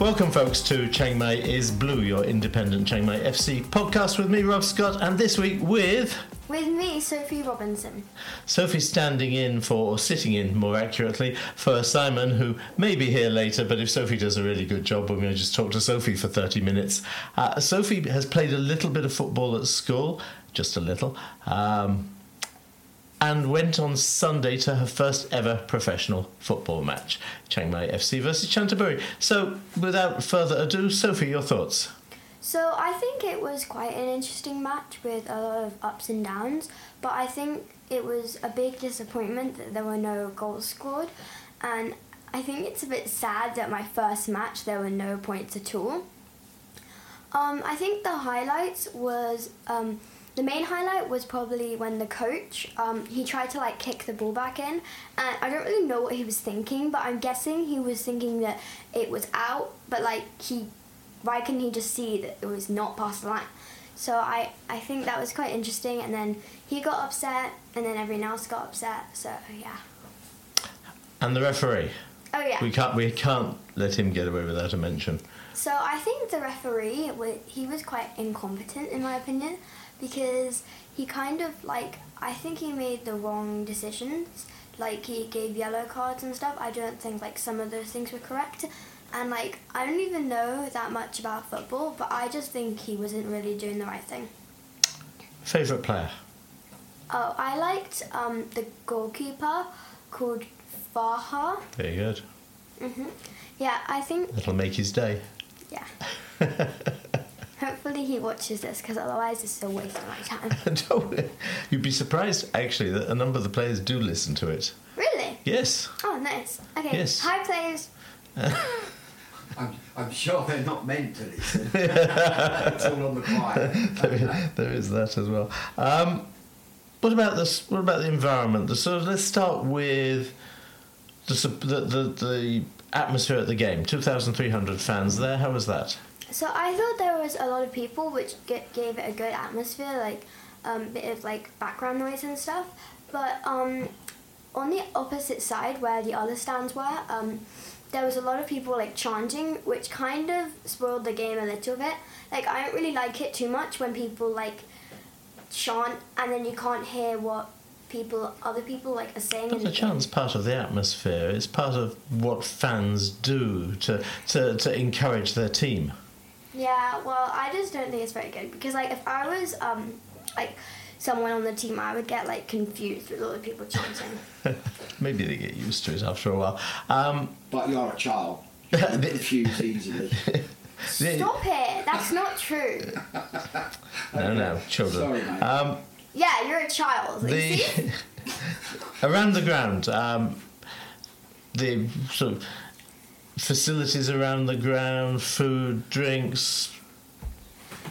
Welcome, folks, to Chiang Mai is Blue, your independent Chiang Mai FC podcast with me, Rob Scott, and this week with With me, Sophie Robinson. Sophie standing in for, or sitting in more accurately, for Simon, who may be here later, but if Sophie does a really good job, we're going to just talk to Sophie for 30 minutes. Uh, Sophie has played a little bit of football at school, just a little. Um, and went on Sunday to her first ever professional football match, Chiang Mai FC versus Chanthaburi. So, without further ado, Sophie, your thoughts? So I think it was quite an interesting match with a lot of ups and downs, but I think it was a big disappointment that there were no goals scored, and I think it's a bit sad that my first match there were no points at all. Um, I think the highlights was um, the main highlight was probably when the coach um, he tried to like kick the ball back in, and I don't really know what he was thinking, but I'm guessing he was thinking that it was out, but like he, why couldn't he just see that it was not past the line? So I I think that was quite interesting, and then he got upset, and then everyone else got upset. So yeah. And the referee. Oh yeah. We can't, we can't let him get away without a mention. So I think the referee, he was quite incompetent in my opinion, because he kind of like I think he made the wrong decisions. Like he gave yellow cards and stuff. I don't think like some of those things were correct. And like I don't even know that much about football, but I just think he wasn't really doing the right thing. Favourite player? Oh, I liked um, the goalkeeper called Faha. Very good. hmm Yeah, I think That'll make his day. yeah. Hopefully he watches this because otherwise it's a waste of my time. Don't- You'd be surprised, actually, that a number of the players do listen to it. Really? Yes. Oh, nice. Okay. Yes. Hi, players. I'm, I'm sure they're not meant to listen. it's all on the quiet. there, there is that as well. Um, what about this? What about the environment? The, so let's start with the, the the the atmosphere at the game. Two thousand three hundred fans there. How was that? So I thought there was a lot of people, which gave it a good atmosphere, like um, a bit of like background noise and stuff. But um, on the opposite side, where the other stands were, um, there was a lot of people like chanting, which kind of spoiled the game a little bit. Like I don't really like it too much when people like chant and then you can't hear what people, other people like are saying. But the chant's part of the atmosphere. It's part of what fans do to to, to encourage their team. Yeah, well, I just don't think it's very good because, like, if I was um, like someone on the team, I would get like confused with all the people chanting. Maybe they get used to it after a while. Um, But you're a child. You can confuse easily. the- Stop it! That's not true. no, no, children. Sorry, mate. Um, Yeah, you're a child. You see? the around the ground, um, the sort of facilities around the ground, food, drinks.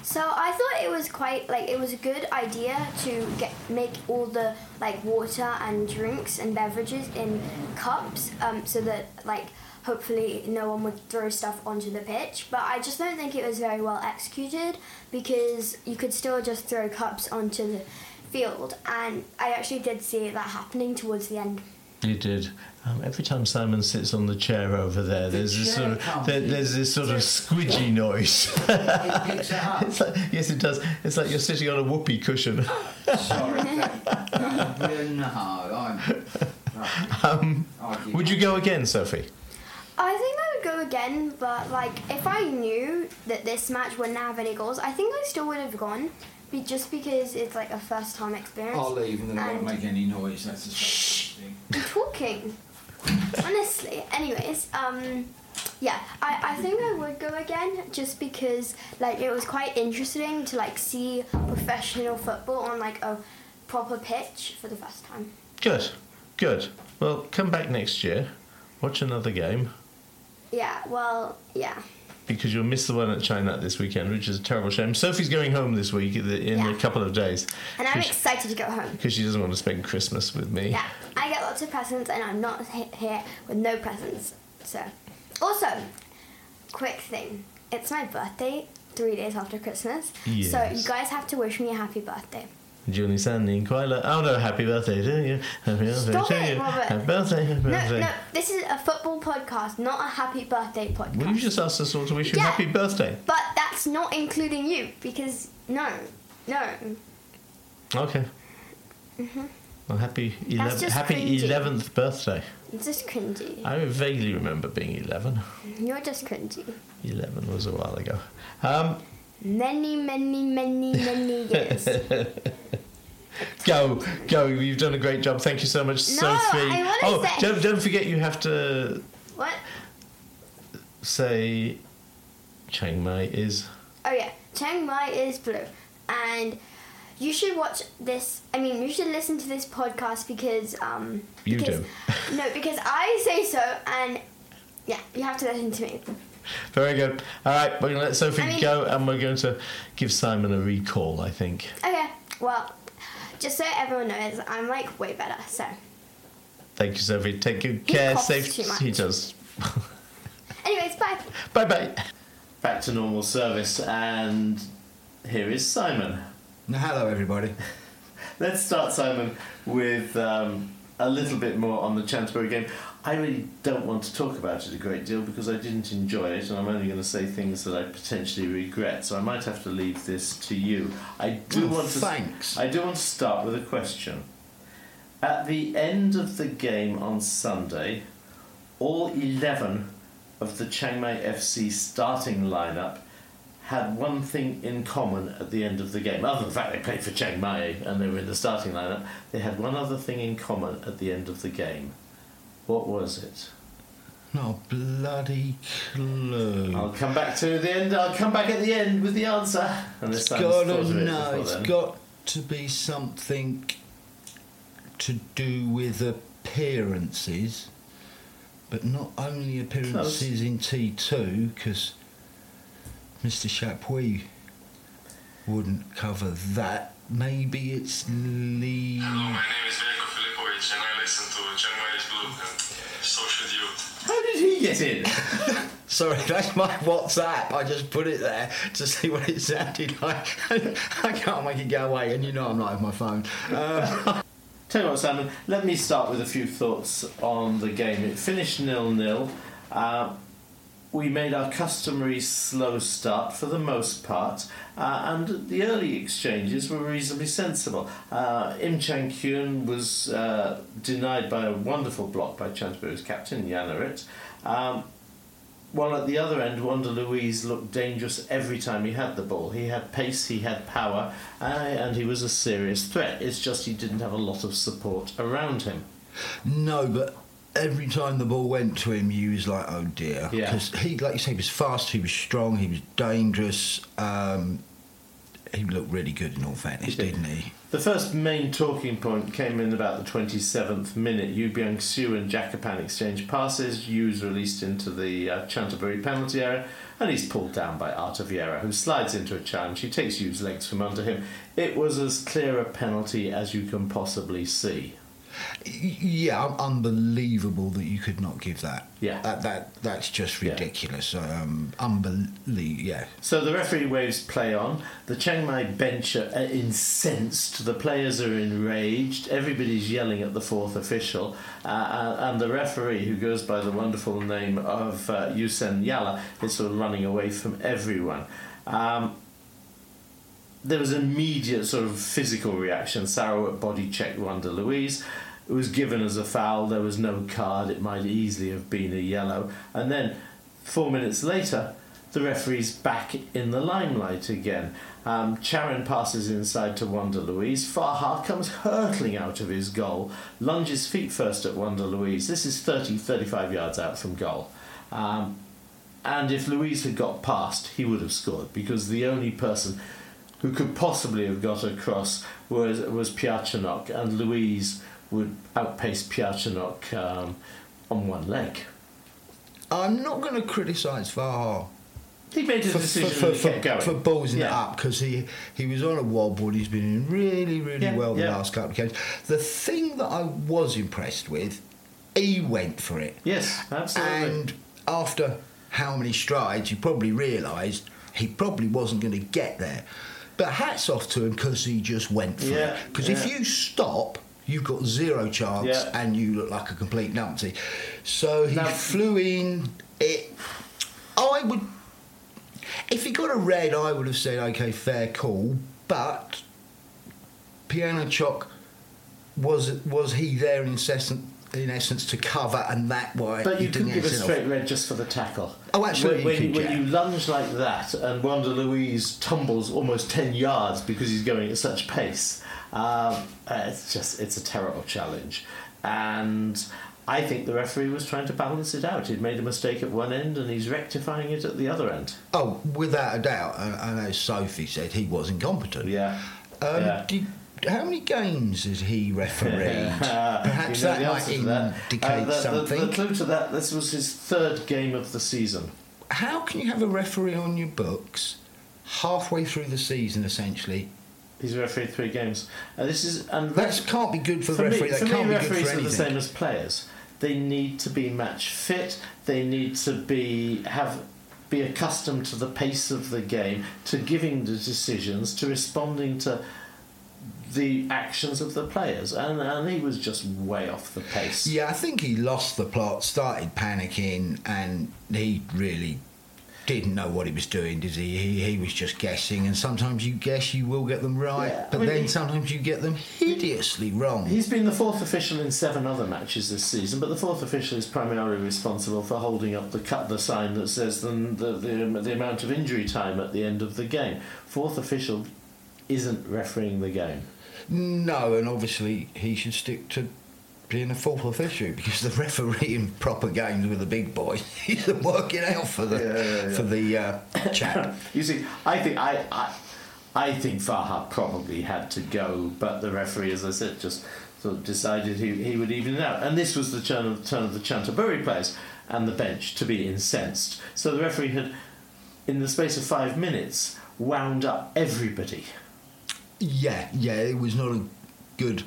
So I thought it was quite like it was a good idea to get make all the like water and drinks and beverages in cups, um, so that like hopefully no one would throw stuff onto the pitch. But I just don't think it was very well executed because you could still just throw cups onto the field, and I actually did see that happening towards the end. You did. Um, every time Simon sits on the chair over there, there's this sort of comes there, there's this sort of squidgy noise. It picks it up. it's like, yes, it does. It's like you're sitting on a whoopee cushion. Sorry. that- no, I'm. Um, would you go again, Sophie? I think I would go again, but like if I knew that this match wouldn't have any goals, I think I still would have gone, be, just because it's like a first time experience. I'll leave and then I won't make any noise. That's the first thing. I'm talking. Honestly. Anyways, um, yeah, I, I think I would go again just because like it was quite interesting to like see professional football on like a proper pitch for the first time. Good, good. Well, come back next year, watch another game. Yeah, well, yeah. Because you'll miss the one at Chainat this weekend, which is a terrible shame. Sophie's going home this week in a couple of days And I'm excited to go home. because she doesn't want to spend Christmas with me. Yeah, I get lots of presents and I'm not here with no presents. So, also, quick thing. It's my birthday three days after Christmas. Yes. So you guys have to wish me a happy birthday. Julie Sandy and Quila. Oh no, happy birthday to you. Happy birthday Stop to it, you. Robert. Happy birthday, happy No, birthday. no, this is a football podcast, not a happy birthday podcast. Well, you just asked us all to wish you Yeah. happy birthday. But that's not including you because no, no. Okay. Well, happy Mm-hmm. That's 11, just happy cringy. 11th birthday. It's just cringy. I vaguely remember being 11. You're just cringy. 11 was a while ago. Um, Many, many, many, many years. go, go. You've done a great job. Thank you so much, No, Sophie. I oh, say- don't, don't forget you have to what? say Chiang Mai is. Oh yeah, Chiang Mai is blue, and you should watch this. I mean, you should listen to this podcast because um. You because, do. no, because I say so, and yeah, you have to listen to me. Very good. All right, we're going to let Sophie I mean- go and we're going to give Simon a recall, I think. Okay, well, just so everyone knows, I'm like way better. So, Thank you, Sophie. Take good He care. coughs Safe. too much. He does. anyways, bye. bye bye. Back to normal service, and here is Simon. Now, hello, everybody. Let's start, Simon, with um, a little bit more on the Chanthaburi game. I really don't want to talk about it a great deal because I didn't enjoy it, and I'm only going to say things that I potentially regret. So I might have to leave this to you. I do Oh, want to. thanks. I do want to start with a question. At the end of the game on Sunday, all 11 of the Chiang Mai FC starting lineup had one thing in common at the end of the game. Other than the fact they played for Chiang Mai and they were in the starting lineup, they had one other thing in common at the end of the game. What was it? Not a bloody clue. I'll come back to the end. I'll come back at the end with the answer. Unless it's Simon's got to it no, it's then. got to be something to do with appearances, but not only appearances in T2, because Mr. Chapuis wouldn't cover that. Maybe it's Lee. Hello, my name is Veljko Filipovic and I listen to Chiang Mai's Blue and so should you. How did he get in? Sorry, that's my WhatsApp. I just put it there to see what it sounded like. I can't make it go away, and you know I'm not with my phone. Um, Tell you what, Simon, let me start with a few thoughts on the game. It finished nil nil. Uh, we made our customary slow start for the most part, uh, and the early exchanges were reasonably sensible. Uh, Im Chang Kyun was uh, denied by a wonderful block by Chanthaburi's captain, Yanarit. Um, while at the other end, Wander Luiz looked dangerous every time he had the ball. He had pace, he had power, uh, and he was a serious threat. It's just he didn't have a lot of support around him. no, but every time the ball went to him, he was like, "Oh dear," Yeah. because he, like you say, he was fast, he was strong, he was dangerous. Um, he looked really good in all fairness, He did. didn't he? The first main talking point came in about the 27th minute. Yu Byung Soo and Jakapan exchanged passes. Yu's released into the uh, Chanthaburi penalty area, and he's pulled down by Arta Vieira, who slides into a challenge. He takes Yu's legs from under him. It was as clear a penalty as you can possibly see. Yeah, unbelievable that you could not give that. Yeah. that, that that's just Yeah. ridiculous. Um, unbelievable. Yeah, So the referee waves play on. The Chiang Mai bench are incensed. The players are enraged. Everybody's yelling at the fourth official. Uh, uh, and the referee, who goes by the wonderful name of uh, Yusen Yala, is sort of running away from everyone. Um, there was an immediate sort of physical reaction. Sarawak body checked Wander Luiz. It was given as a foul. There was no card. It might easily have been a yellow. And then, four minutes later, the referee's back in the limelight again. Um, Charon passes inside to Wander Luiz. Farha comes hurtling out of his goal, lunges feet first at Wander Luiz. This is 30, 35 yards out from goal. Um, and if Luiz had got past, he would have scored because the only person who could possibly have got across was was Piachanok, and Luiz would outpace Piachanok um, on one leg. I'm not going to criticise Vaha He made his for, decision for, for, for ballsing it up because he, he was on a wobble and he's been in really, really Yeah, well the yeah. last couple of games. The thing that I was impressed with, he went for it. Yes, absolutely. And after how many strides, you probably realised he probably wasn't going to get there. But hats off to him because he just went for Yeah, it. Because if you stop, you've got zero chance, Yeah. and you look like a complete numpty. So he Now- flew in. It. I would. If he got a red, I would have said, okay, fair call. But Piachanok was was he there in essence, in essence to cover, and that why But he you couldn't didn't give a straight red just for the tackle. Oh, absolutely When, when, you could, when yeah. you lunge like that and Wander Luiz tumbles almost 10 yards because he's going at such pace, um, uh, it's just, it's a terrible challenge. And I think the referee was trying to balance it out. He'd made a mistake at one end and he's rectifying it at the other end. Oh, without a doubt, and, and as Sophie said, he was incompetent. Yeah. Um, yeah. did, how many games has he refereed? Perhaps You know that might indicate Uh, the, the- something. The, clue to that, this was his third game of the season. How can you have a referee on your books halfway through the season, essentially? He's refereed three games. And this is and That can't be good for the for me, referee. for that me, can't be good referees for are the same as players. They need to be match fit. They need to be have be accustomed to the pace of the game, to giving the decisions, to responding to the actions of the players. And and he was just way off the pace. Yeah, I think he lost the plot, started panicking, and he really didn't know what he was doing, did he? He, he was just guessing, and sometimes you guess you will get them right, Yeah, I but mean, then he- sometimes you get them hideously wrong. He's been the fourth official in seven other matches this season, but the fourth official is primarily responsible for holding up the cut the sign that says the, the, the, the amount of injury time at the end of the game. Fourth official isn't refereeing the game. No, and obviously he should stick to being a fourth official because the referee in proper games with the big boys isn't working out for the Yeah, yeah, yeah. for the uh, chap. You see, I think I, I, I think Farha probably had to go, but the referee, as I said, just sort of decided he, he would even it out. And this was the turn of, turn of the Chanthaburi players and the bench to be incensed. So the referee had, in the space of five minutes, wound up everybody. Yeah, yeah, it was not a good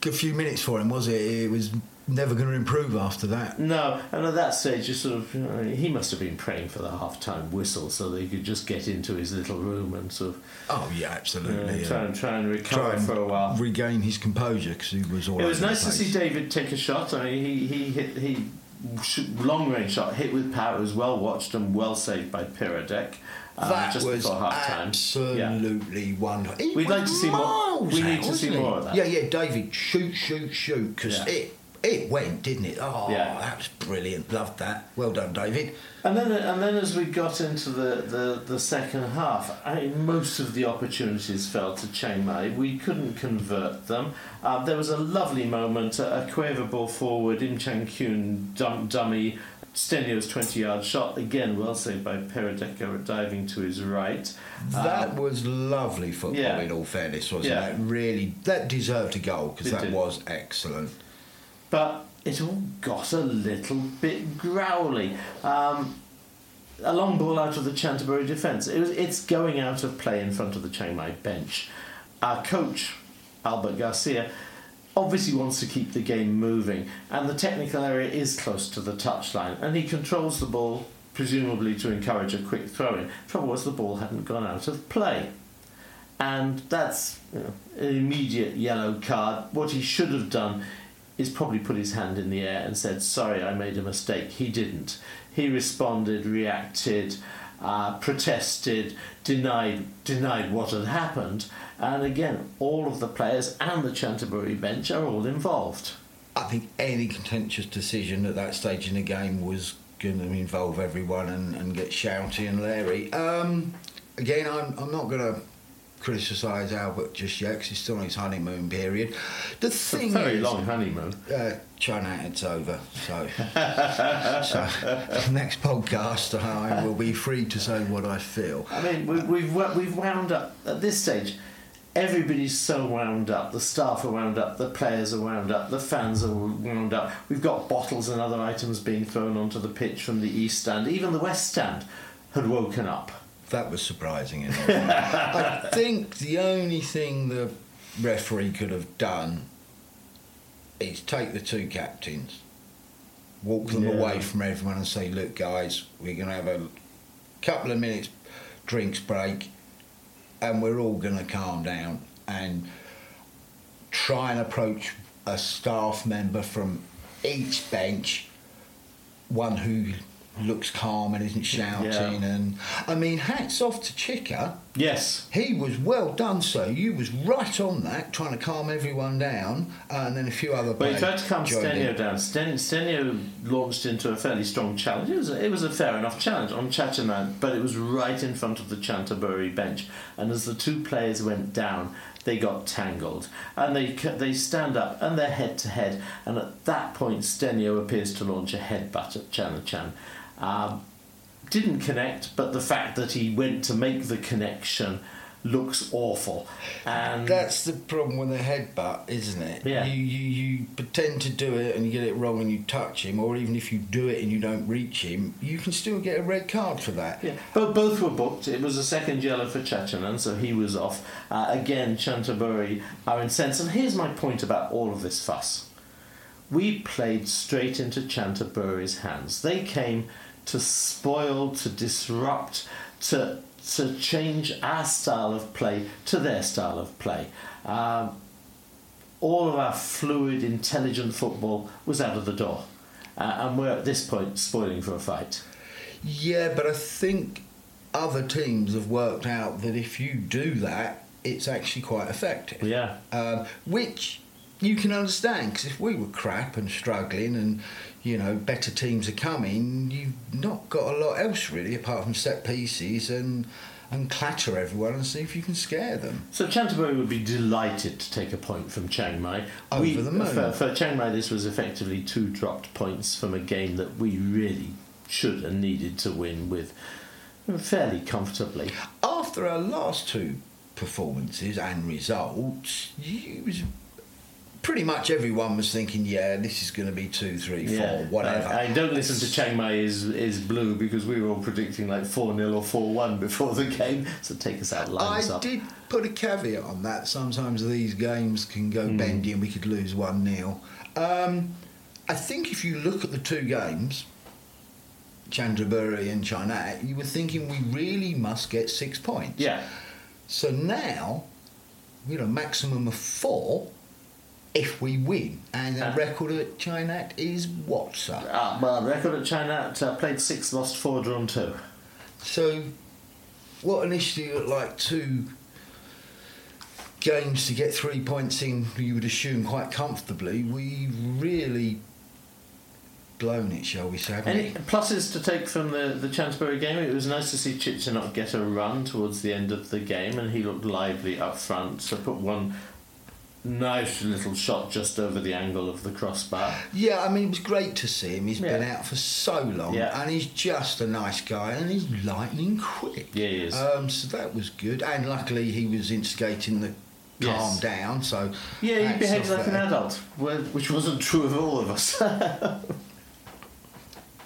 good few minutes for him, was it? It was never going to improve after that. No, and at that stage, you sort of, you know, he must have been praying for the half-time whistle so that he could just get into his little room and sort of Oh yeah, absolutely. try yeah. and try and Try recover and for a while. regain his composure because he was all. It was nice to see. David take a shot. I mean, he he hit he long range shot hit with power. It was well watched and well saved by Piradek. Uh, That just was before half time. absolutely wonderful. He We'd like to see more- miles we out, need to see wasn't he? more of that. Yeah, yeah, David, shoot, shoot, shoot, because Yeah. it it went, didn't it? Oh, Yeah. that was brilliant. Loved that. Well done, David. And then, and then as we got into the, the, the second half, I mean, most of the opportunities fell to Chiang Mai. We couldn't convert them. Um, there was a lovely moment, a, a quaver ball forward, Im Chang Kyun dump, dummy, Stenio's 20 yard shot, again well saved by Peradecco diving to his right. That Um, was lovely football. yeah. In all fairness, wasn't Yeah. it? Really, that deserved a goal because that did. was excellent. but it all got a little bit growly. Um, a long ball out of the Chanthaburi defence. It was, it's going out of play in front of the Chiang Mai bench. Our coach, Albert Garcia, obviously wants to keep the game moving, and the technical area is close to the touchline, and he controls the ball, presumably to encourage a quick throw in. Trouble was, the ball hadn't gone out of play. And that's you know, an immediate yellow card. What he should have done is probably put his hand in the air and said, Sorry, I made a mistake. He didn't. He responded, reacted, uh, protested, denied, denied what had happened. And again, all of the players and the Chanthaburi bench are all involved. I think any contentious decision at that stage in the game was going to involve everyone and, and get shouty and Larry. Um, again, I'm, I'm not going to criticise Albert just yet because he's still on his honeymoon period. The It's a thing very is, long honeymoon. Uh, Chainat, it's over. So, so next podcast, I will be free to say what I feel. I mean, we, we've we've wound up at this stage. Everybody's so wound up. The staff are wound up. The players are wound up. The fans are wound up. We've got bottles and other items being thrown onto the pitch from the east stand. Even the west stand had woken up. That was surprising. Isn't it? I think the only thing the referee could have done is take the two captains, walk them Yeah. away from everyone, and say, "Look, guys, we're going to have a couple of minutes drinks break. And we're all going to calm down and try and approach a staff member from each bench, one who looks calm and isn't shouting. Yeah. And I mean, hats off to Chicker. Yes. He was well done, so you was right on that, trying to calm everyone down, and then a few other. But he tried to calm Stenio in. down. Sten, Stenio launched into a fairly strong challenge. It was, a, it was a fair enough challenge on Chachanan, but it was right in front of the Chanthaburi bench. And as the two players went down, they got tangled. And they they stand up and they're head to head. And at that point, Stenio appears to launch a headbutt at Chanachan. Um, didn't connect, but the fact that he went to make the connection looks awful. And That's the problem with a headbutt, isn't it? Yeah. You, you you pretend to do it and you get it wrong and you touch him, or even if you do it and you don't reach him, you can still get a red card for that. Yeah, but both were booked. It was a second yellow for Chachanan, so he was off. Uh, again, Chanthaburi are incensed. And here's my point about all of this fuss. We played straight into Chanthaburi's hands. They came to spoil, to disrupt, to to change our style of play to their style of play. Um, all of our fluid, intelligent football was out of the door. Uh, and we're at this point spoiling for a fight. Yeah, but I think other teams have worked out that if you do that, it's actually quite effective. Yeah. Um, which you can understand because if we were crap and struggling and you know better teams are coming, you've not got a lot else really apart from set pieces and and clatter everyone and see if you can scare them. So Chanthaburi would be delighted to take a point from Chiang Mai. Over the uh, moon. For, for Chiang Mai, this was effectively two dropped points from a game that we really should and needed to win with uh, fairly comfortably. After our last two performances and results, you was pretty much everyone was thinking, yeah, this is going to be two, three, four, whatever. I, I don't listen to Chiang Mai is is blue because we were all predicting like four 0 or four one before the game. So take us out, line us I up. did put a caveat on that. Sometimes these games can go Hmm. bendy and we could lose 1 0. Um, I think if you look at the two games, Chanthaburi and Chainat, you were thinking we really must get six points. Yeah. So now, we're a maximum of four if we win. And the Uh. record at Chainat is what, sir? Uh, well, record at Chainat uh, played six, lost four, drawn two. So, what initially looked like two games to get three points in, you would assume quite comfortably, we really blown it, shall we say? Any we? pluses to take from the, the Chanthaburi game? It was nice to see Chichenot get a run towards the end of the game, and he looked lively up front. So put one nice little shot just over the angle of the crossbar. Yeah, I mean, it was great to see him. He's been out for so long, Yeah. and he's just a nice guy, and he's lightning quick. Yeah, he is. Um, so that was good, and luckily he was instigating the calm Yes. down. So Yeah, he hats behaved off like an adult, which wasn't true of all of us.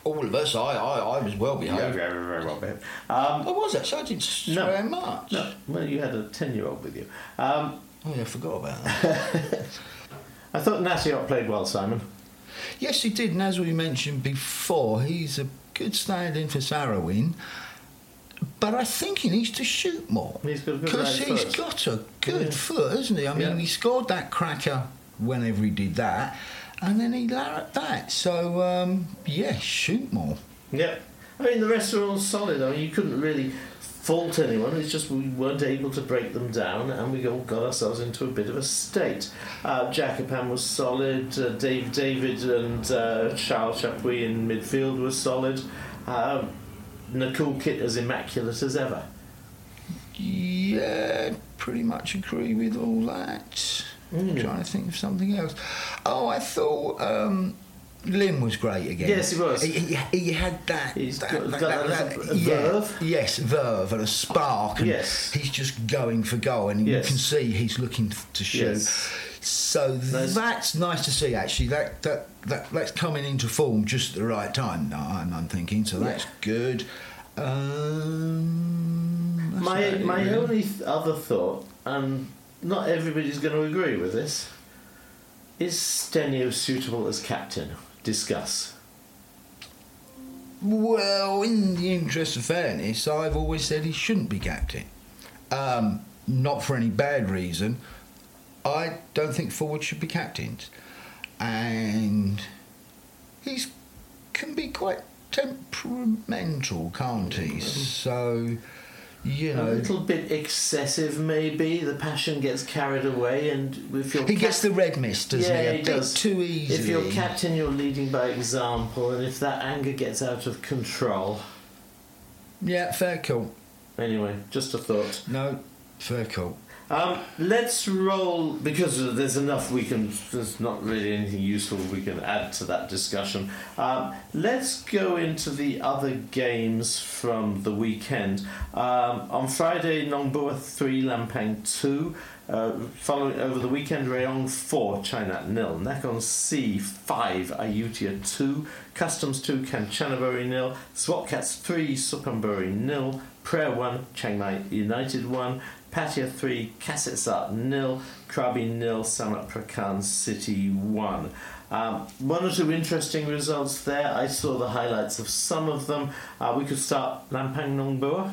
All of us, I, I, I was well yeah, behaved. very, very well behaved. Um, I was actually. I didn't No. swear much. no, well, you had a ten-year-old with you. Um, Oh yeah, I forgot about that. I thought Nasiot played well, Simon. yes, he did, and as we mentioned before, he's a good stand-in for Sarawin. But I think he needs to shoot more. He's got a good Because he's foot. got a good Yeah. foot, hasn't he? I mean, Yeah. he scored that cracker whenever he did that, and then he larruped that. So, um, yeah, shoot more. Yeah. I mean, the rest are all solid. I mean, you couldn't really fault anyone. It's just we weren't able to break them down, and we all got ourselves into a bit of a state. Uh, Jakapan was solid. Uh, Dave David and uh, Charles Chapuis in midfield was solid. Um, Nicole Kit as immaculate as ever. Yeah, pretty much agree with all that. Mm. Trying to think of something else. Oh, I thought um, Lim was great again. Yes, he was. He, he, he had that. He's that, got- that little yeah, verve. Yes, verve and a spark. And Yes. He's just going for goal, and Yes. you can see he's looking to shoot. Yes. So Nice. that's nice to see. Actually, that that that that's coming into form just at the right time. I'm, I'm thinking. So that's Yeah. good. Um, that's My my really. only th- other thought, and not everybody's going to agree with this, is Stenio suitable as captain? Discuss. Well, in the interest of fairness, I've always said he shouldn't be captain. um, not for any bad reason. I don't think forwards should be captains, and he's can be quite temperamental, can't he? So, you A little bit excessive, maybe. The passion gets carried away, and if you're he gets the red mist, doesn't yeah, he? A he does. too easily. If you're captain, you're leading by example, and if that anger gets out of control, yeah, fair call. anyway, just a thought. No, fair call. Um, let's roll because there's enough we can. There's not really anything useful we can add to that discussion. Um, let's go into the other games from the weekend. Um, on Friday, Nongbua three, Lampang two. Uh, following over the weekend, Rayong four, Chainat nil. Nakhon Si five, Ayutthaya two, Customs two, Kanchanaburi nil, Swat Cats three, Suphanburi nil, Phrae one, Chiang Mai United one, Pattaya 3, Kasetsart nil, Krabi nil, Samut Prakan City 1. Um, one or two interesting results there. I saw the highlights of some of them. Uh, we could start Lampang Nongbua.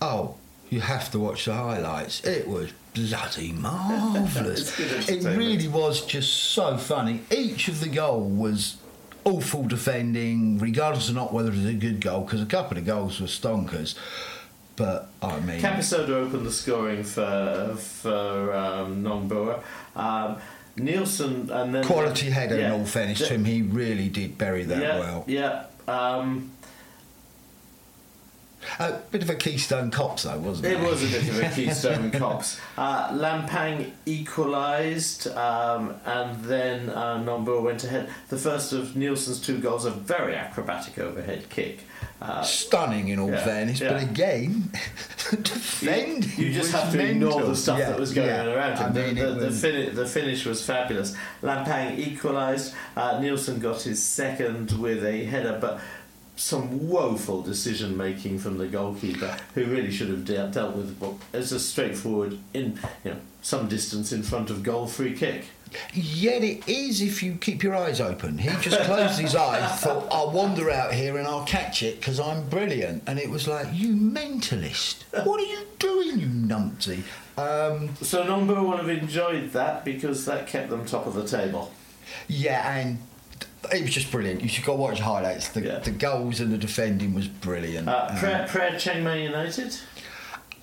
Oh, you have to watch the highlights. It was bloody marvellous. It really was just so funny. Each of the goal was awful defending, regardless of not whether it was a good goal, because a couple of goals were stonkers. But I mean, Capisoda opened the scoring for for um, Nongbua. Um, Nielsen and then quality header. Yeah. in all fairness to him, he really did bury that yeah, well. Yeah. Um, A bit of a Keystone Cops, though, wasn't it? It was a bit of a Keystone Cops. Uh, Lampang equalised, um, and then uh, Nongbua went ahead. The first of Nielsen's two goals, a very acrobatic overhead kick. Uh, Stunning, in all Yeah, fairness, but again, defending. you just have to ignore the stuff Yeah, that was going yeah. on around him. I mean, the, the, the, fini- the finish was fabulous. Lampang equalised. Uh, Nielsen got his second with a header, but some woeful decision making from the goalkeeper, who really should have de- dealt with what as a straightforward in you know some distance in front of goal free kick. Yet it is if you keep your eyes open. He just closed his eyes, thought, I'll wander out here and I'll catch it because I'm brilliant. And it was like, you mentalist. What are you doing, you numpty? Um, So Nongbua will have enjoyed that because that kept them top of the table. yeah, and it was just brilliant. You should go watch highlights. The, Yeah. the goals and the defending was brilliant. Uh, Um, Phrae, Phrae Chiang Mai United.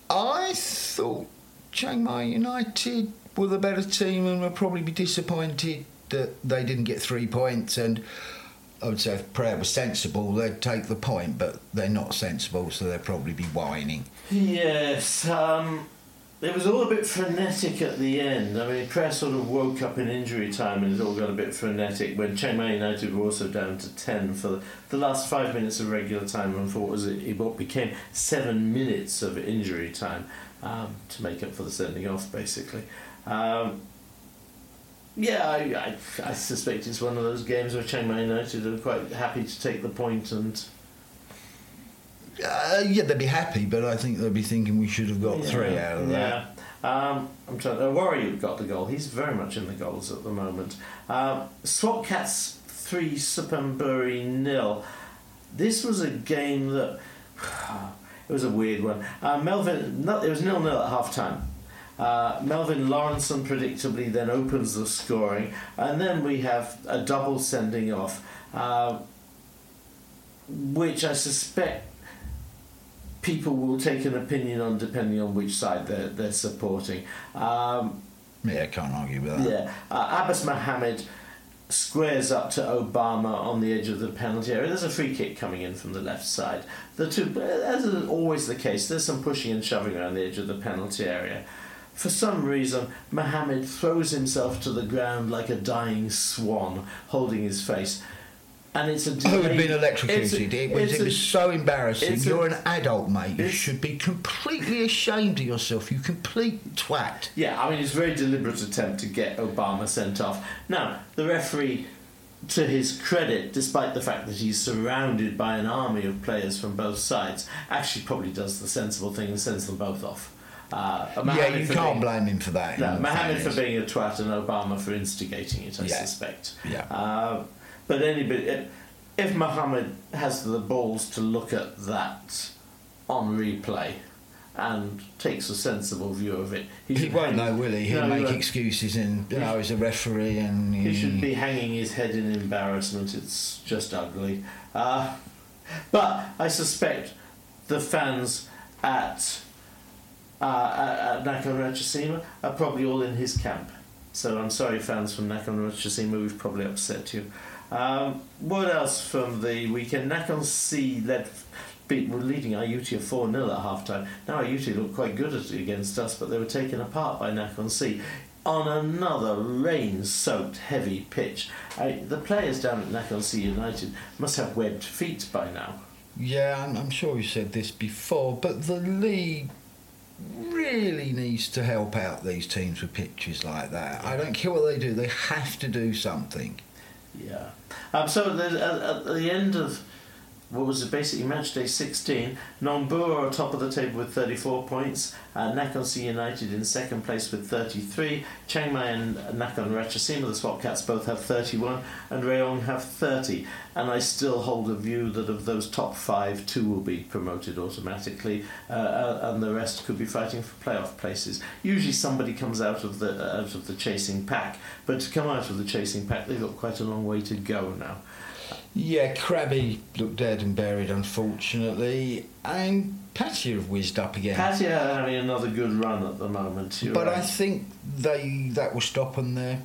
I thought Chiang Mai United were the better team and would probably be disappointed that they didn't get three points. And I would say if Phrae was sensible, they'd take the point, but they're not sensible, so they'll probably be whining. Yes, um, it was all a bit frenetic at the end. I mean, Phrae sort of woke up in injury time and it all got a bit frenetic when Chiang Mai United were also down to 10 for the, the last five minutes of regular time and for what, was it, what became seven minutes of injury time um, to make up for the sending off, basically. Um, yeah, I, I, I suspect it's one of those games where Chiang Mai United are quite happy to take the point and Uh, yeah, they'd be happy, but I think they'd be thinking we should have got three out of that. Yeah. Um, I'm trying. To, Uh, Warrior got the goal. He's very much in the goals at the moment. Um, Swat Cats three, Suphanburi nil. This was a game that it was a weird one. Uh, Melvin, no, it was nil nil at half time. Uh, Melvin Lawrenson predictably then opens the scoring, and then we have a double sending off, uh, which I suspect people will take an opinion on depending on which side they're, they're supporting. Um, Yeah, can't argue with that. yeah, uh, Abbas Mohammed squares up to Obama on the edge of the penalty area. There's a free kick coming in from the left side. The two, as is always the case, there's some pushing and shoving around the edge of the penalty area. For some reason, Mohammed throws himself to the ground like a dying swan, holding his face. And it's a Who had been electrocuted? a- it was, it a- was so embarrassing. You're an adult, mate. You should be completely ashamed of yourself, you complete twat. Yeah, I mean, it's a very deliberate attempt to get Obama sent off. Now, the referee, to his credit, despite the fact that he's surrounded by an army of players from both sides, actually probably does the sensible thing and sends them both off. Uh, yeah, you can't being- blame him for that. No, Mohammed for being a twat and Obama for instigating it, I Yeah. suspect. Yeah. Uh, but anybody, if Mohammed has the balls to look at that on replay, and takes a sensible view of it. He should won't hang- know, will he? He'll No, make won't. excuses and, you know, he's a referee and... He should be hanging his head in embarrassment. It's just ugly. Uh, but I suspect the fans at uh, at, at Nakhon are probably all in his camp. So I'm sorry, fans from Ratchasima, we've probably upset you. Um, what else from the weekend? Nakhon Si led. Beat, were leading Ayutthaya 4 0 at half time. Now Ayutthaya looked quite good at, against us, but they were taken apart by Nakhon Si on another rain soaked heavy pitch. I, the players down at Nakhon Si United must have webbed feet by now. Yeah, I'm sure you said this before, but the league really needs to help out these teams with pitches like that. I don't care what they do; they have to do something. Yeah. Um, so at the end of what was basically match day 16, Nongbua are top of the table with 34 points, uh, Nakhon United in second place with 33, Chiang Mai and Nakhon Ratchasima, the Swat Cats, both have 31, and Rayong have 30. And I still hold a view that of those top five, two will be promoted automatically, uh, uh, and the rest could be fighting for playoff places. Usually somebody comes out of the out of the chasing pack, but to come out of the chasing pack, they've got quite a long way to go now. Yeah, Krabi looked dead and buried, unfortunately, and Patty have whizzed up again. Patty are having another good run at the moment. but I think they that will stop and they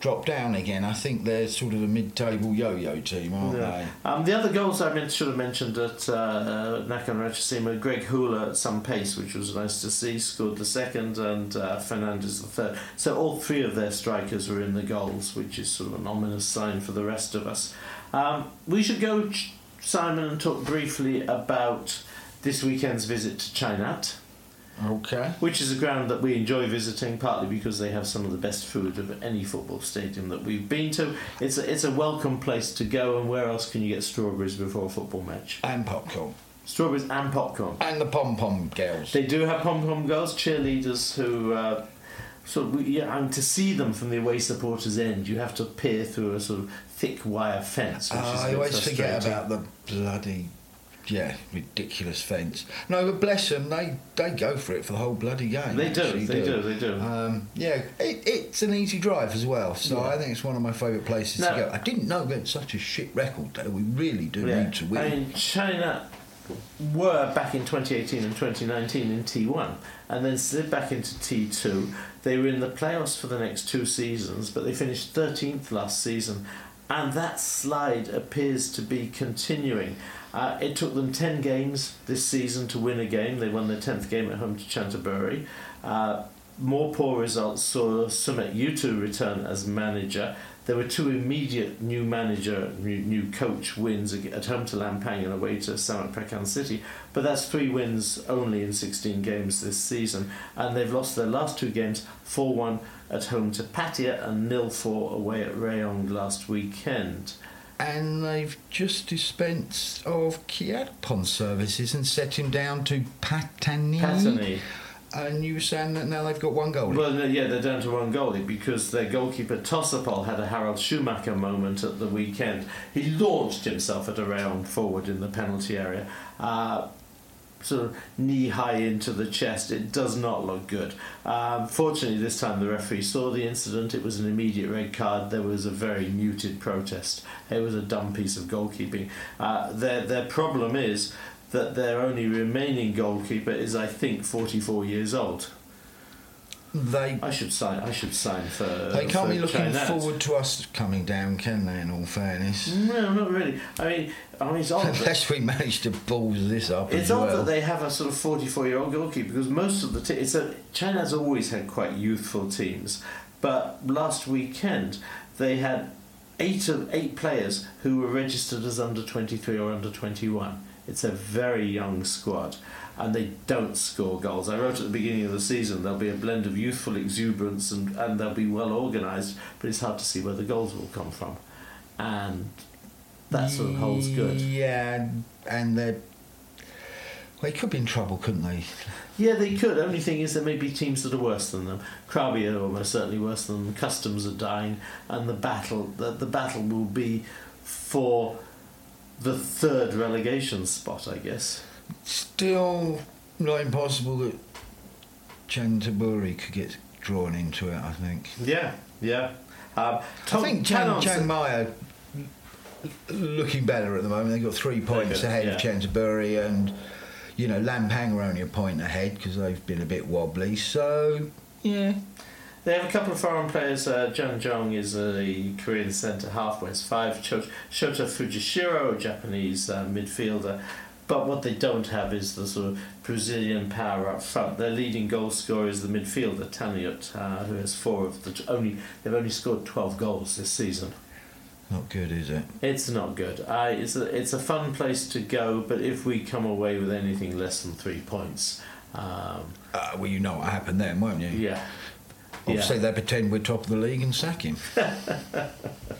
drop down again. I think they're sort of a mid-table yo-yo team, aren't Yeah. Um, the other goals I meant, should have mentioned at uh, uh, Greg Hula at some pace, which was nice to see, scored the second, and uh, Fernandez the third. So all three of their strikers were in the goals, which is sort of an ominous sign for the rest of us. Um, we should go, Ch- Simon, and talk briefly about this weekend's visit to Chainat. Okay. which is a ground that we enjoy visiting, partly because they have some of the best food of any football stadium that we've been to. It's a, it's a welcome place to go, and where else can you get strawberries before a football match? And popcorn. Strawberries and popcorn. And the pom-pom girls. They do have pom pom girls, cheerleaders who. Uh, sort of, yeah, and to see them from the away supporters' end, you have to peer through a sort of thick wire fence. Which is I always forget about the bloody, yeah, ridiculous fence. No, but bless them, they they go for it for the whole bloody game. They do, they do, they do. Um, yeah, it, it's an easy drive as well, so Yeah. I think it's one of my favourite places No. to go. I didn't know we had such a shit record though. We really do Yeah. need to win. I mean, Chainat were back in 2018 and 2019 in T1 and then slid back into T2. They were in the playoffs for the next two seasons, but they finished 13th last season, and that slide appears to be continuing. Uh, it took them 10 games this season to win a game. They won their 10th game at home to Chanthaburi. Uh, more poor results saw Sumet Yutu return as manager. There were two immediate new manager, new, new coach wins at home to Lampang and away to Samut Prakan City, but that's three wins only in 16 games this season, and they've lost their last two games 4 1 at home to Pattaya and nil 4 away at Rayong last weekend. and they've just dispensed of Kiatpon services and set him down to Pattani. Pattani. And you were saying that now they've got one goal. Well, no, yeah, they're down to one goalie because their goalkeeper Tossapol had a Harald Schumacher moment at the weekend. He launched himself at a round forward in the penalty area, uh, sort of knee high into the chest. It does not look good. Um, fortunately, this time the referee saw the incident. It was an immediate red card. There was a very muted protest. It was a dumb piece of goalkeeping. Uh, their their problem is that their only remaining goalkeeper is, I think, 44 years old. They I should sign. I should sign for. they can't for be looking forward to us coming down, can they? In all fairness, No, not really. I mean, I mean, it's odd. that, unless we manage to balls this up it's odd well. that they have a sort of forty-four-year-old goalkeeper because most of the te- it's a Chainat's always had quite youthful teams, but last weekend they had eight of eight players who were registered as under twenty-three or under twenty-one. It's a very young squad. And they don't score goals. I wrote at the beginning of the season there'll be a blend of youthful exuberance and, and they'll be well organised, but it's hard to see where the goals will come from. And that sort of holds good. Yeah, and they well, they could be in trouble, couldn't they? Yeah, they could. Only thing is, there may be teams that are worse than them. Krabi are almost certainly worse than them. Customs are dying, and the battle the, the battle will be for the third relegation spot, I guess. Still, not impossible that Chanthaburi could get drawn into it. I think. Yeah, yeah. Um, Tom I think Chiang, Mai are looking better at the moment. They've got three points ahead of yeah. Chanthaburi, and you know Lampang are only a point ahead because they've been a bit wobbly. So yeah, They have a couple of foreign players. Uh, Jung Jong is a Korean centre half, wears five. Cho- Shota Fujishiro, a Japanese uh, midfielder. But what they don't have is the sort of Brazilian power up front. Their leading goal scorer is the midfielder Taniut, uh, who has four of the t- only. They've only scored twelve goals this season. not good, is it? It's not good. Uh, it's a it's a fun place to go, but if we come away with anything less than three points, um, Uh, well, you know what happened then, won't you? yeah, Obviously, yeah. they pretend we're top of the league and sack him.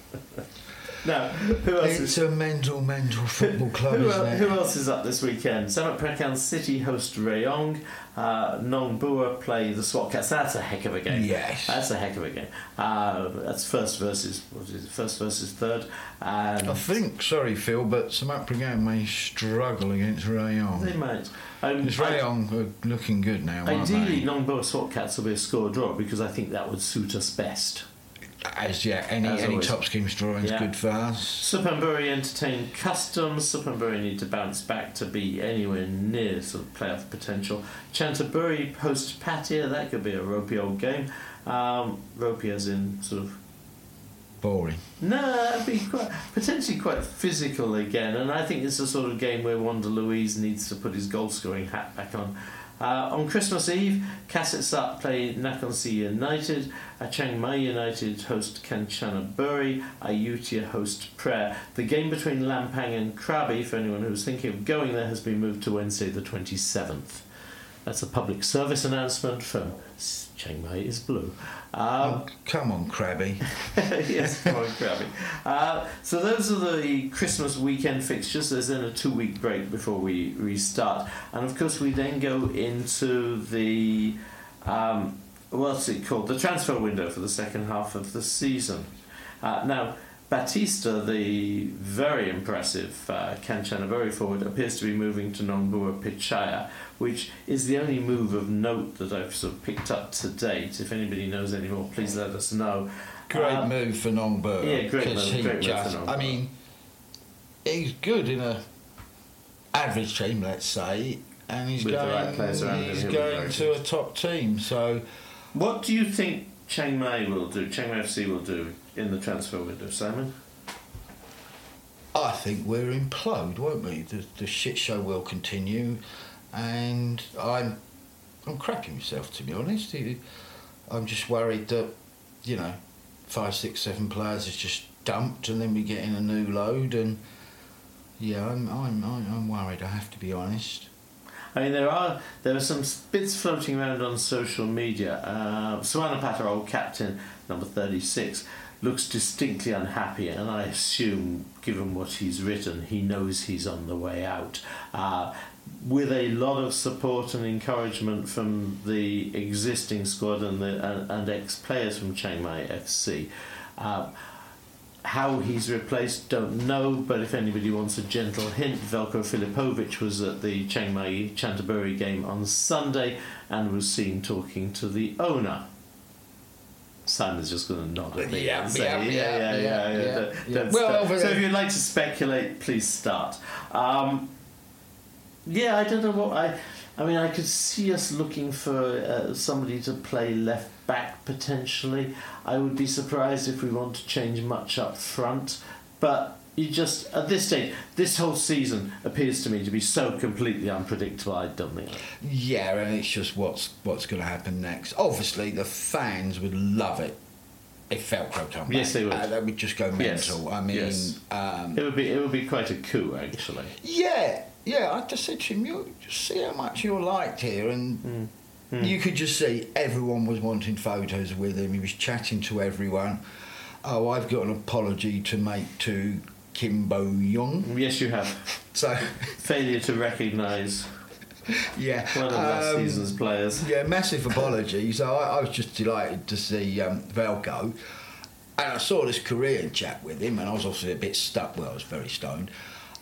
Now, who else is It's a mental, mental football club, Who, isn't el- it? who else is up this weekend? Samut Prakan City host Rayong. Uh, Nongbua play the SWAT Cats. That's a heck of a game. Yes. That's a heck of a game. Uh, that's first versus what is it? First versus third. And I think, sorry, Phil, but Samut Prakan may struggle against Rayong. They might. Um, Because Rayong looking good now, Ideally, they? Nongbua SWAT Cats will be a score draw because I think that would suit us best. As yeah, any As any always. top schemes drawing is Yeah. good for us. Suphanburi entertain customs. Suphanburi need to bounce back to be anywhere near sort of playoff potential. Chanthaburi host Pattaya. That could be a ropey old game. Um, ropey as in sort of Boring. no, it'd be quite, potentially quite physical again, and I think it's the sort of game where Wander Luiz needs to put his goal scoring hat back on. Uh, on Christmas Eve, Kasetsart play Nakhon United, uh, Chiang Mai United host Kanchanaburi, Ayutthaya host Phrae. The game between Lampang and Krabi, for anyone who's thinking of going there, has been moved to Wednesday the 27th. That's a public service announcement from Chiang Mai is blue. Um, oh, come on, Krabi. yes, come on, Krabi. Uh, so those are the Christmas weekend fixtures. There's then a two-week break before we restart, and of course we then go into the um, what's it called? The transfer window for the second half of the season. Uh, now. Batista, the very impressive uh, Kanchanaburi forward, appears to be moving to Nongbua Pitchaya, which is the only move of note that I've sort of picked up to date. If anybody knows any more, please let us know. Great Uh, move for Nongbua. yeah, great move, he great move just, Nongbua. I mean, he's good in a average team, let's say, and he's With the going. right players around him, he's going to a top team. So What do you think Chiang Mai will do, Chiang Mai FC will do in the transfer window, Simon? I think we're implode, won't we? The, the shit show will continue, and I'm I'm crapping myself to be honest. I'm just worried that you know five, six, seven players is just dumped, and then we get in a new load, and yeah, I'm I'm I'm, I'm worried. I have to be honest. I mean, there are there are some bits floating around on social media. Uh, old captain, number thirty-six, looks distinctly unhappy, and I assume, given what he's written, he knows he's on the way out. Uh, with a lot of support and encouragement from the existing squad and the and, and ex-players from Chiang Mai FC. Uh, how he's replaced, don't know, but if anybody wants a gentle hint, Velko Filipovic was at the Chiang Mai Chanthaburi game on Sunday and was seen talking to the owner. Simon's just going to nod at me Yeah, and say, yeah, yeah, yeah, yeah, yeah. yeah, yeah, yeah, Don't- don't Well, so if you'd like to speculate, please start. Um, yeah, I don't know what I. I mean, I could see us looking for uh, somebody to play left back potentially. I would be surprised if we want to change much up front, but you just at this stage, this whole season appears to me to be so completely unpredictable. I don't think. Yeah, and it's just what's what's going to happen next. Obviously, the fans would love it if Velko come back. Yes, they would. Uh, they would just go Yes, mental. I mean, yes. um, It would be it would be quite a coup actually. yeah, yeah. I just said to him, you just see how much you're liked here, and Hmm. you could just see everyone was wanting photos with him. He was chatting to everyone. Oh, I've got an apology to make to Kimbo Young. Yes, you have So, failure to recognise yeah. one of last um, season's players. Yeah, massive apology. So I, I was just delighted to see um, Velko. And I saw this Korean chat with him, and I was obviously a bit stuck. Well, I was very stoned.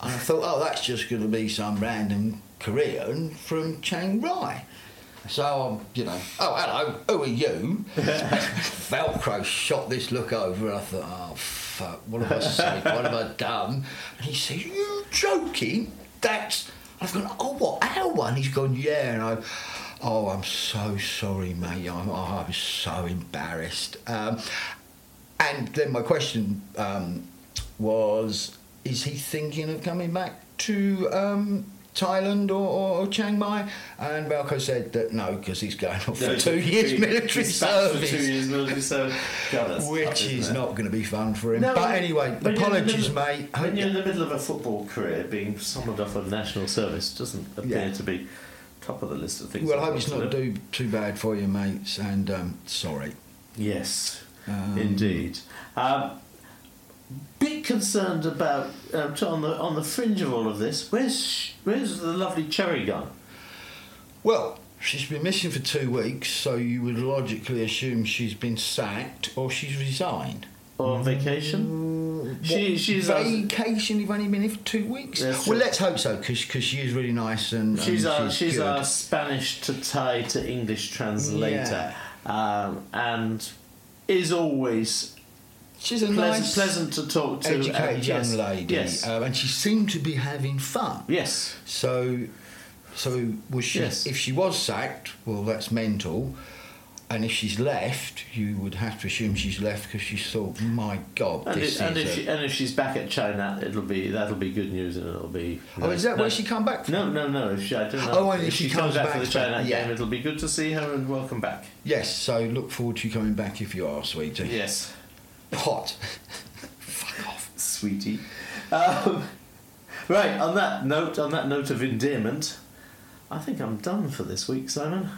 And I thought, oh, that's just going to be some random Korean from Chiang Rai. So I'm, you know, oh, hello, who are you? Velko shot this look over. And I thought, oh, fuck, what have I said? What have I done? And he said, you joking? That's. I've gone, oh, what, our one? He's gone, yeah. And I, oh, I'm so sorry, mate. I'm, oh, I was so embarrassed. Um, and then my question um, was, is he thinking of coming back to um, Thailand or, or Chiang Mai? And Velko said that no, because he's going off for two years military He's back for service. Two years military service. God, that's tough, Which isn't it? not going to be fun for him. No, but anyway, when you're the apologies, middle- mate. When you're in the middle of a football career, being summoned off of national service doesn't appear Yeah. to be top of the list of things. well, I hope it's not do. do too bad for you, mates. And um, sorry. Yes, Um, indeed. Um, bit concerned about um, on the on the fringe of all of this. Where's where's the lovely cherry gone? Well, she's been missing for two weeks, so you would logically assume she's been sacked or she's resigned. Or on vacation? She What, she's our, vacation. You've only been here for two weeks. Well, true. let's hope so, because she is really nice and she's and our she's good. our Spanish to Thai to English translator, um, and is always she's a pleasant, nice, pleasant to talk to. educated and yes, young lady, Yes, uh, and she seemed to be having fun. yes. So, so was she? Yes. If she was sacked, well, that's mental. And if she's left, you would have to assume she's left because she thought, "My God, And, this it, and is." if a- she, and if she's back at Chainat, it'll be that'll be good news, and it'll be. oh, is that no, where she come back from? No, no, no. If she, I don't know. Oh, and if if she she comes comes back, back for the Chainat yeah. game, it'll be good to see her and welcome back. Yes. So look forward to you coming back if you are, sweetie. Yes, Hot. Fuck off. sweetie. Um, right. On that note, on that note of endearment, I think I'm done for this week, Simon.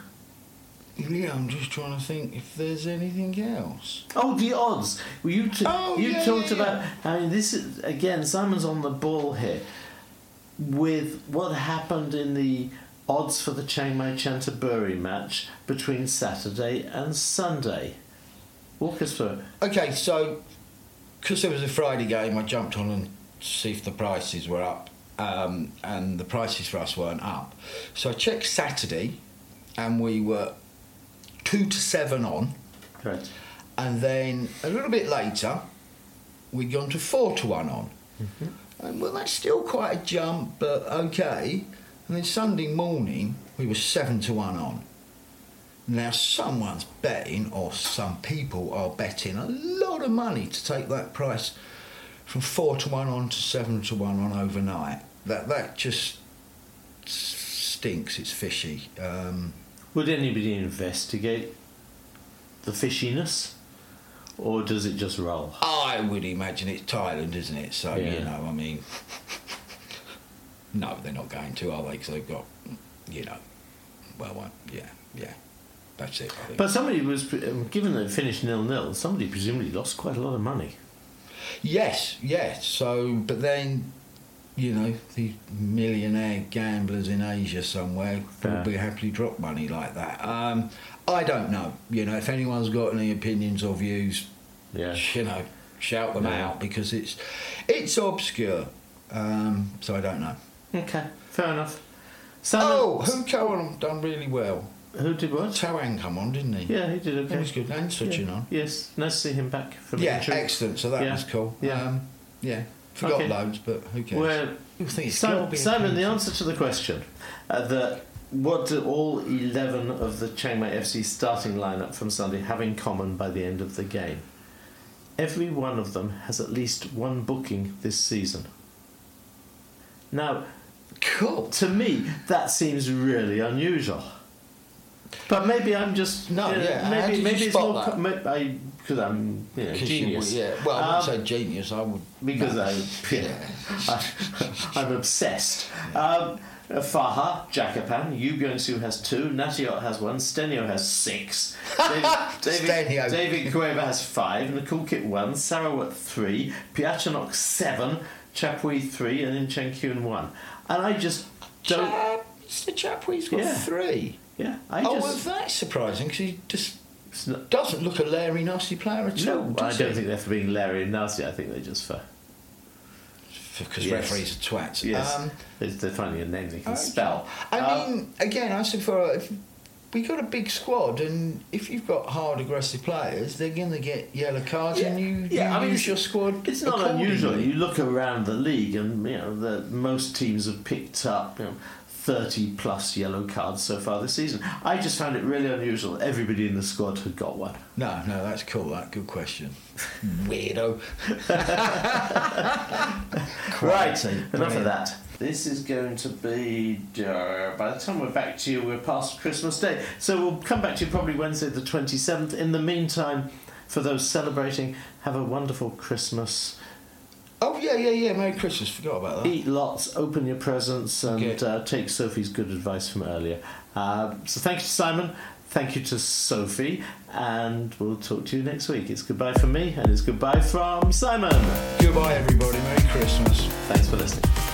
Yeah, I'm just trying to think if there's anything else. Oh, the odds. Well, you t- Oh, you yeah, talked yeah, about. I mean, this is again. Simon's on the ball here with what happened in the odds for the Chiang Mai Chanthaburi match between Saturday and Sunday. Walk us through. it. Okay, so because it was a Friday game, I jumped on and see if the prices were up, um, and the prices for us weren't up. So I checked Saturday, and we were two to seven on, Correct. and then a little bit later, we'd gone to four to one on. And well, that's still quite a jump, but okay. And then Sunday morning, we were seven to one on. Now, someone's betting, or some people are betting, a lot of money to take that price from four to one on to seven to one on overnight. That that just stinks. It's fishy. Um, Would anybody investigate the fishiness, or does it just roll? I would imagine it's Thailand, isn't it? So you know, I mean, no, they're not going to, are they? Because they've got, you know, well, yeah, yeah, that's it. I think. But somebody was um, given that it finished nil nil. Somebody presumably lost quite a lot of money. yes, yes. So, but then, you know, these millionaire gamblers in Asia somewhere Yeah. probably happily drop money like that. Um, I don't know. You know, if anyone's got any opinions or views, Yeah. you know, shout them Yeah. out because it's it's obscure. Um, so I don't know. Okay, fair enough. Simon, Oh, who come on done really well? Who did what? Tawang come on, didn't he? Yeah, he did okay. That was good. And switching yeah. on. Yes, nice to see him back from Yeah, injury. excellent. So that Yeah. was cool. Yeah. Um, yeah. Forgot Okay. loads, but who cares? Well, Simon, gotta be a Simon the answer to the question uh, that what do all 11 of the Chiang Mai FC starting lineup from Sunday have in common by the end of the game? Every one of them has at least one booking this season. Now, Cool. to me, that seems really unusual. But maybe I'm just No, you know, yeah, Maybe maybe it's more that? co- I because I'm you know, you genius. yeah. Well, I Um, wouldn't say genius. I would. because no. I, yeah, I, am obsessed. Um, Faha, Jakapan, Yu has two, Natiot has one, Stenio has six, David. David, David Cueva has five, Nakulkit one, Sarawat three, Piachanok seven, Chapui three, and then Chenkyun one. And I just don't. Chap, it's the chap who's got Yeah. three. Yeah, I oh, well, just. that's surprising because he just not- doesn't look a Larry nasty player at all. no, I don't he? think they're for being Larry and nasty. I think they're just for because Yes. referees are twats. Yes, Um, they're finding a name they can okay. spell. I Um, mean, again, I said for if we got a big squad, and if you've got hard, aggressive players, they're going to get yellow cards, and you, yeah, you I mean, use your squad. It's not unusual. You look around the league, and you know the most teams have picked up you know, thirty plus yellow cards so far this season. I just found it really unusual. Everybody in the squad had got one. No, no, that's cool. That good question. Weirdo. Right, enough brilliant. of that. This is going to be uh, by the time we're back to you, we're past Christmas Day. So we'll come back to you probably Wednesday the twenty seventh. In the meantime, for those celebrating, have a wonderful Christmas. Oh yeah, yeah, yeah. Merry Christmas. Forgot about that. Eat lots, open your presents, and uh, take Sophie's good advice from earlier. Uh, so thank you to Simon. Thank you to Sophie, and we'll talk to you next week. It's goodbye from me, and it's goodbye from Simon. Goodbye, everybody. Merry Christmas. Thanks for listening.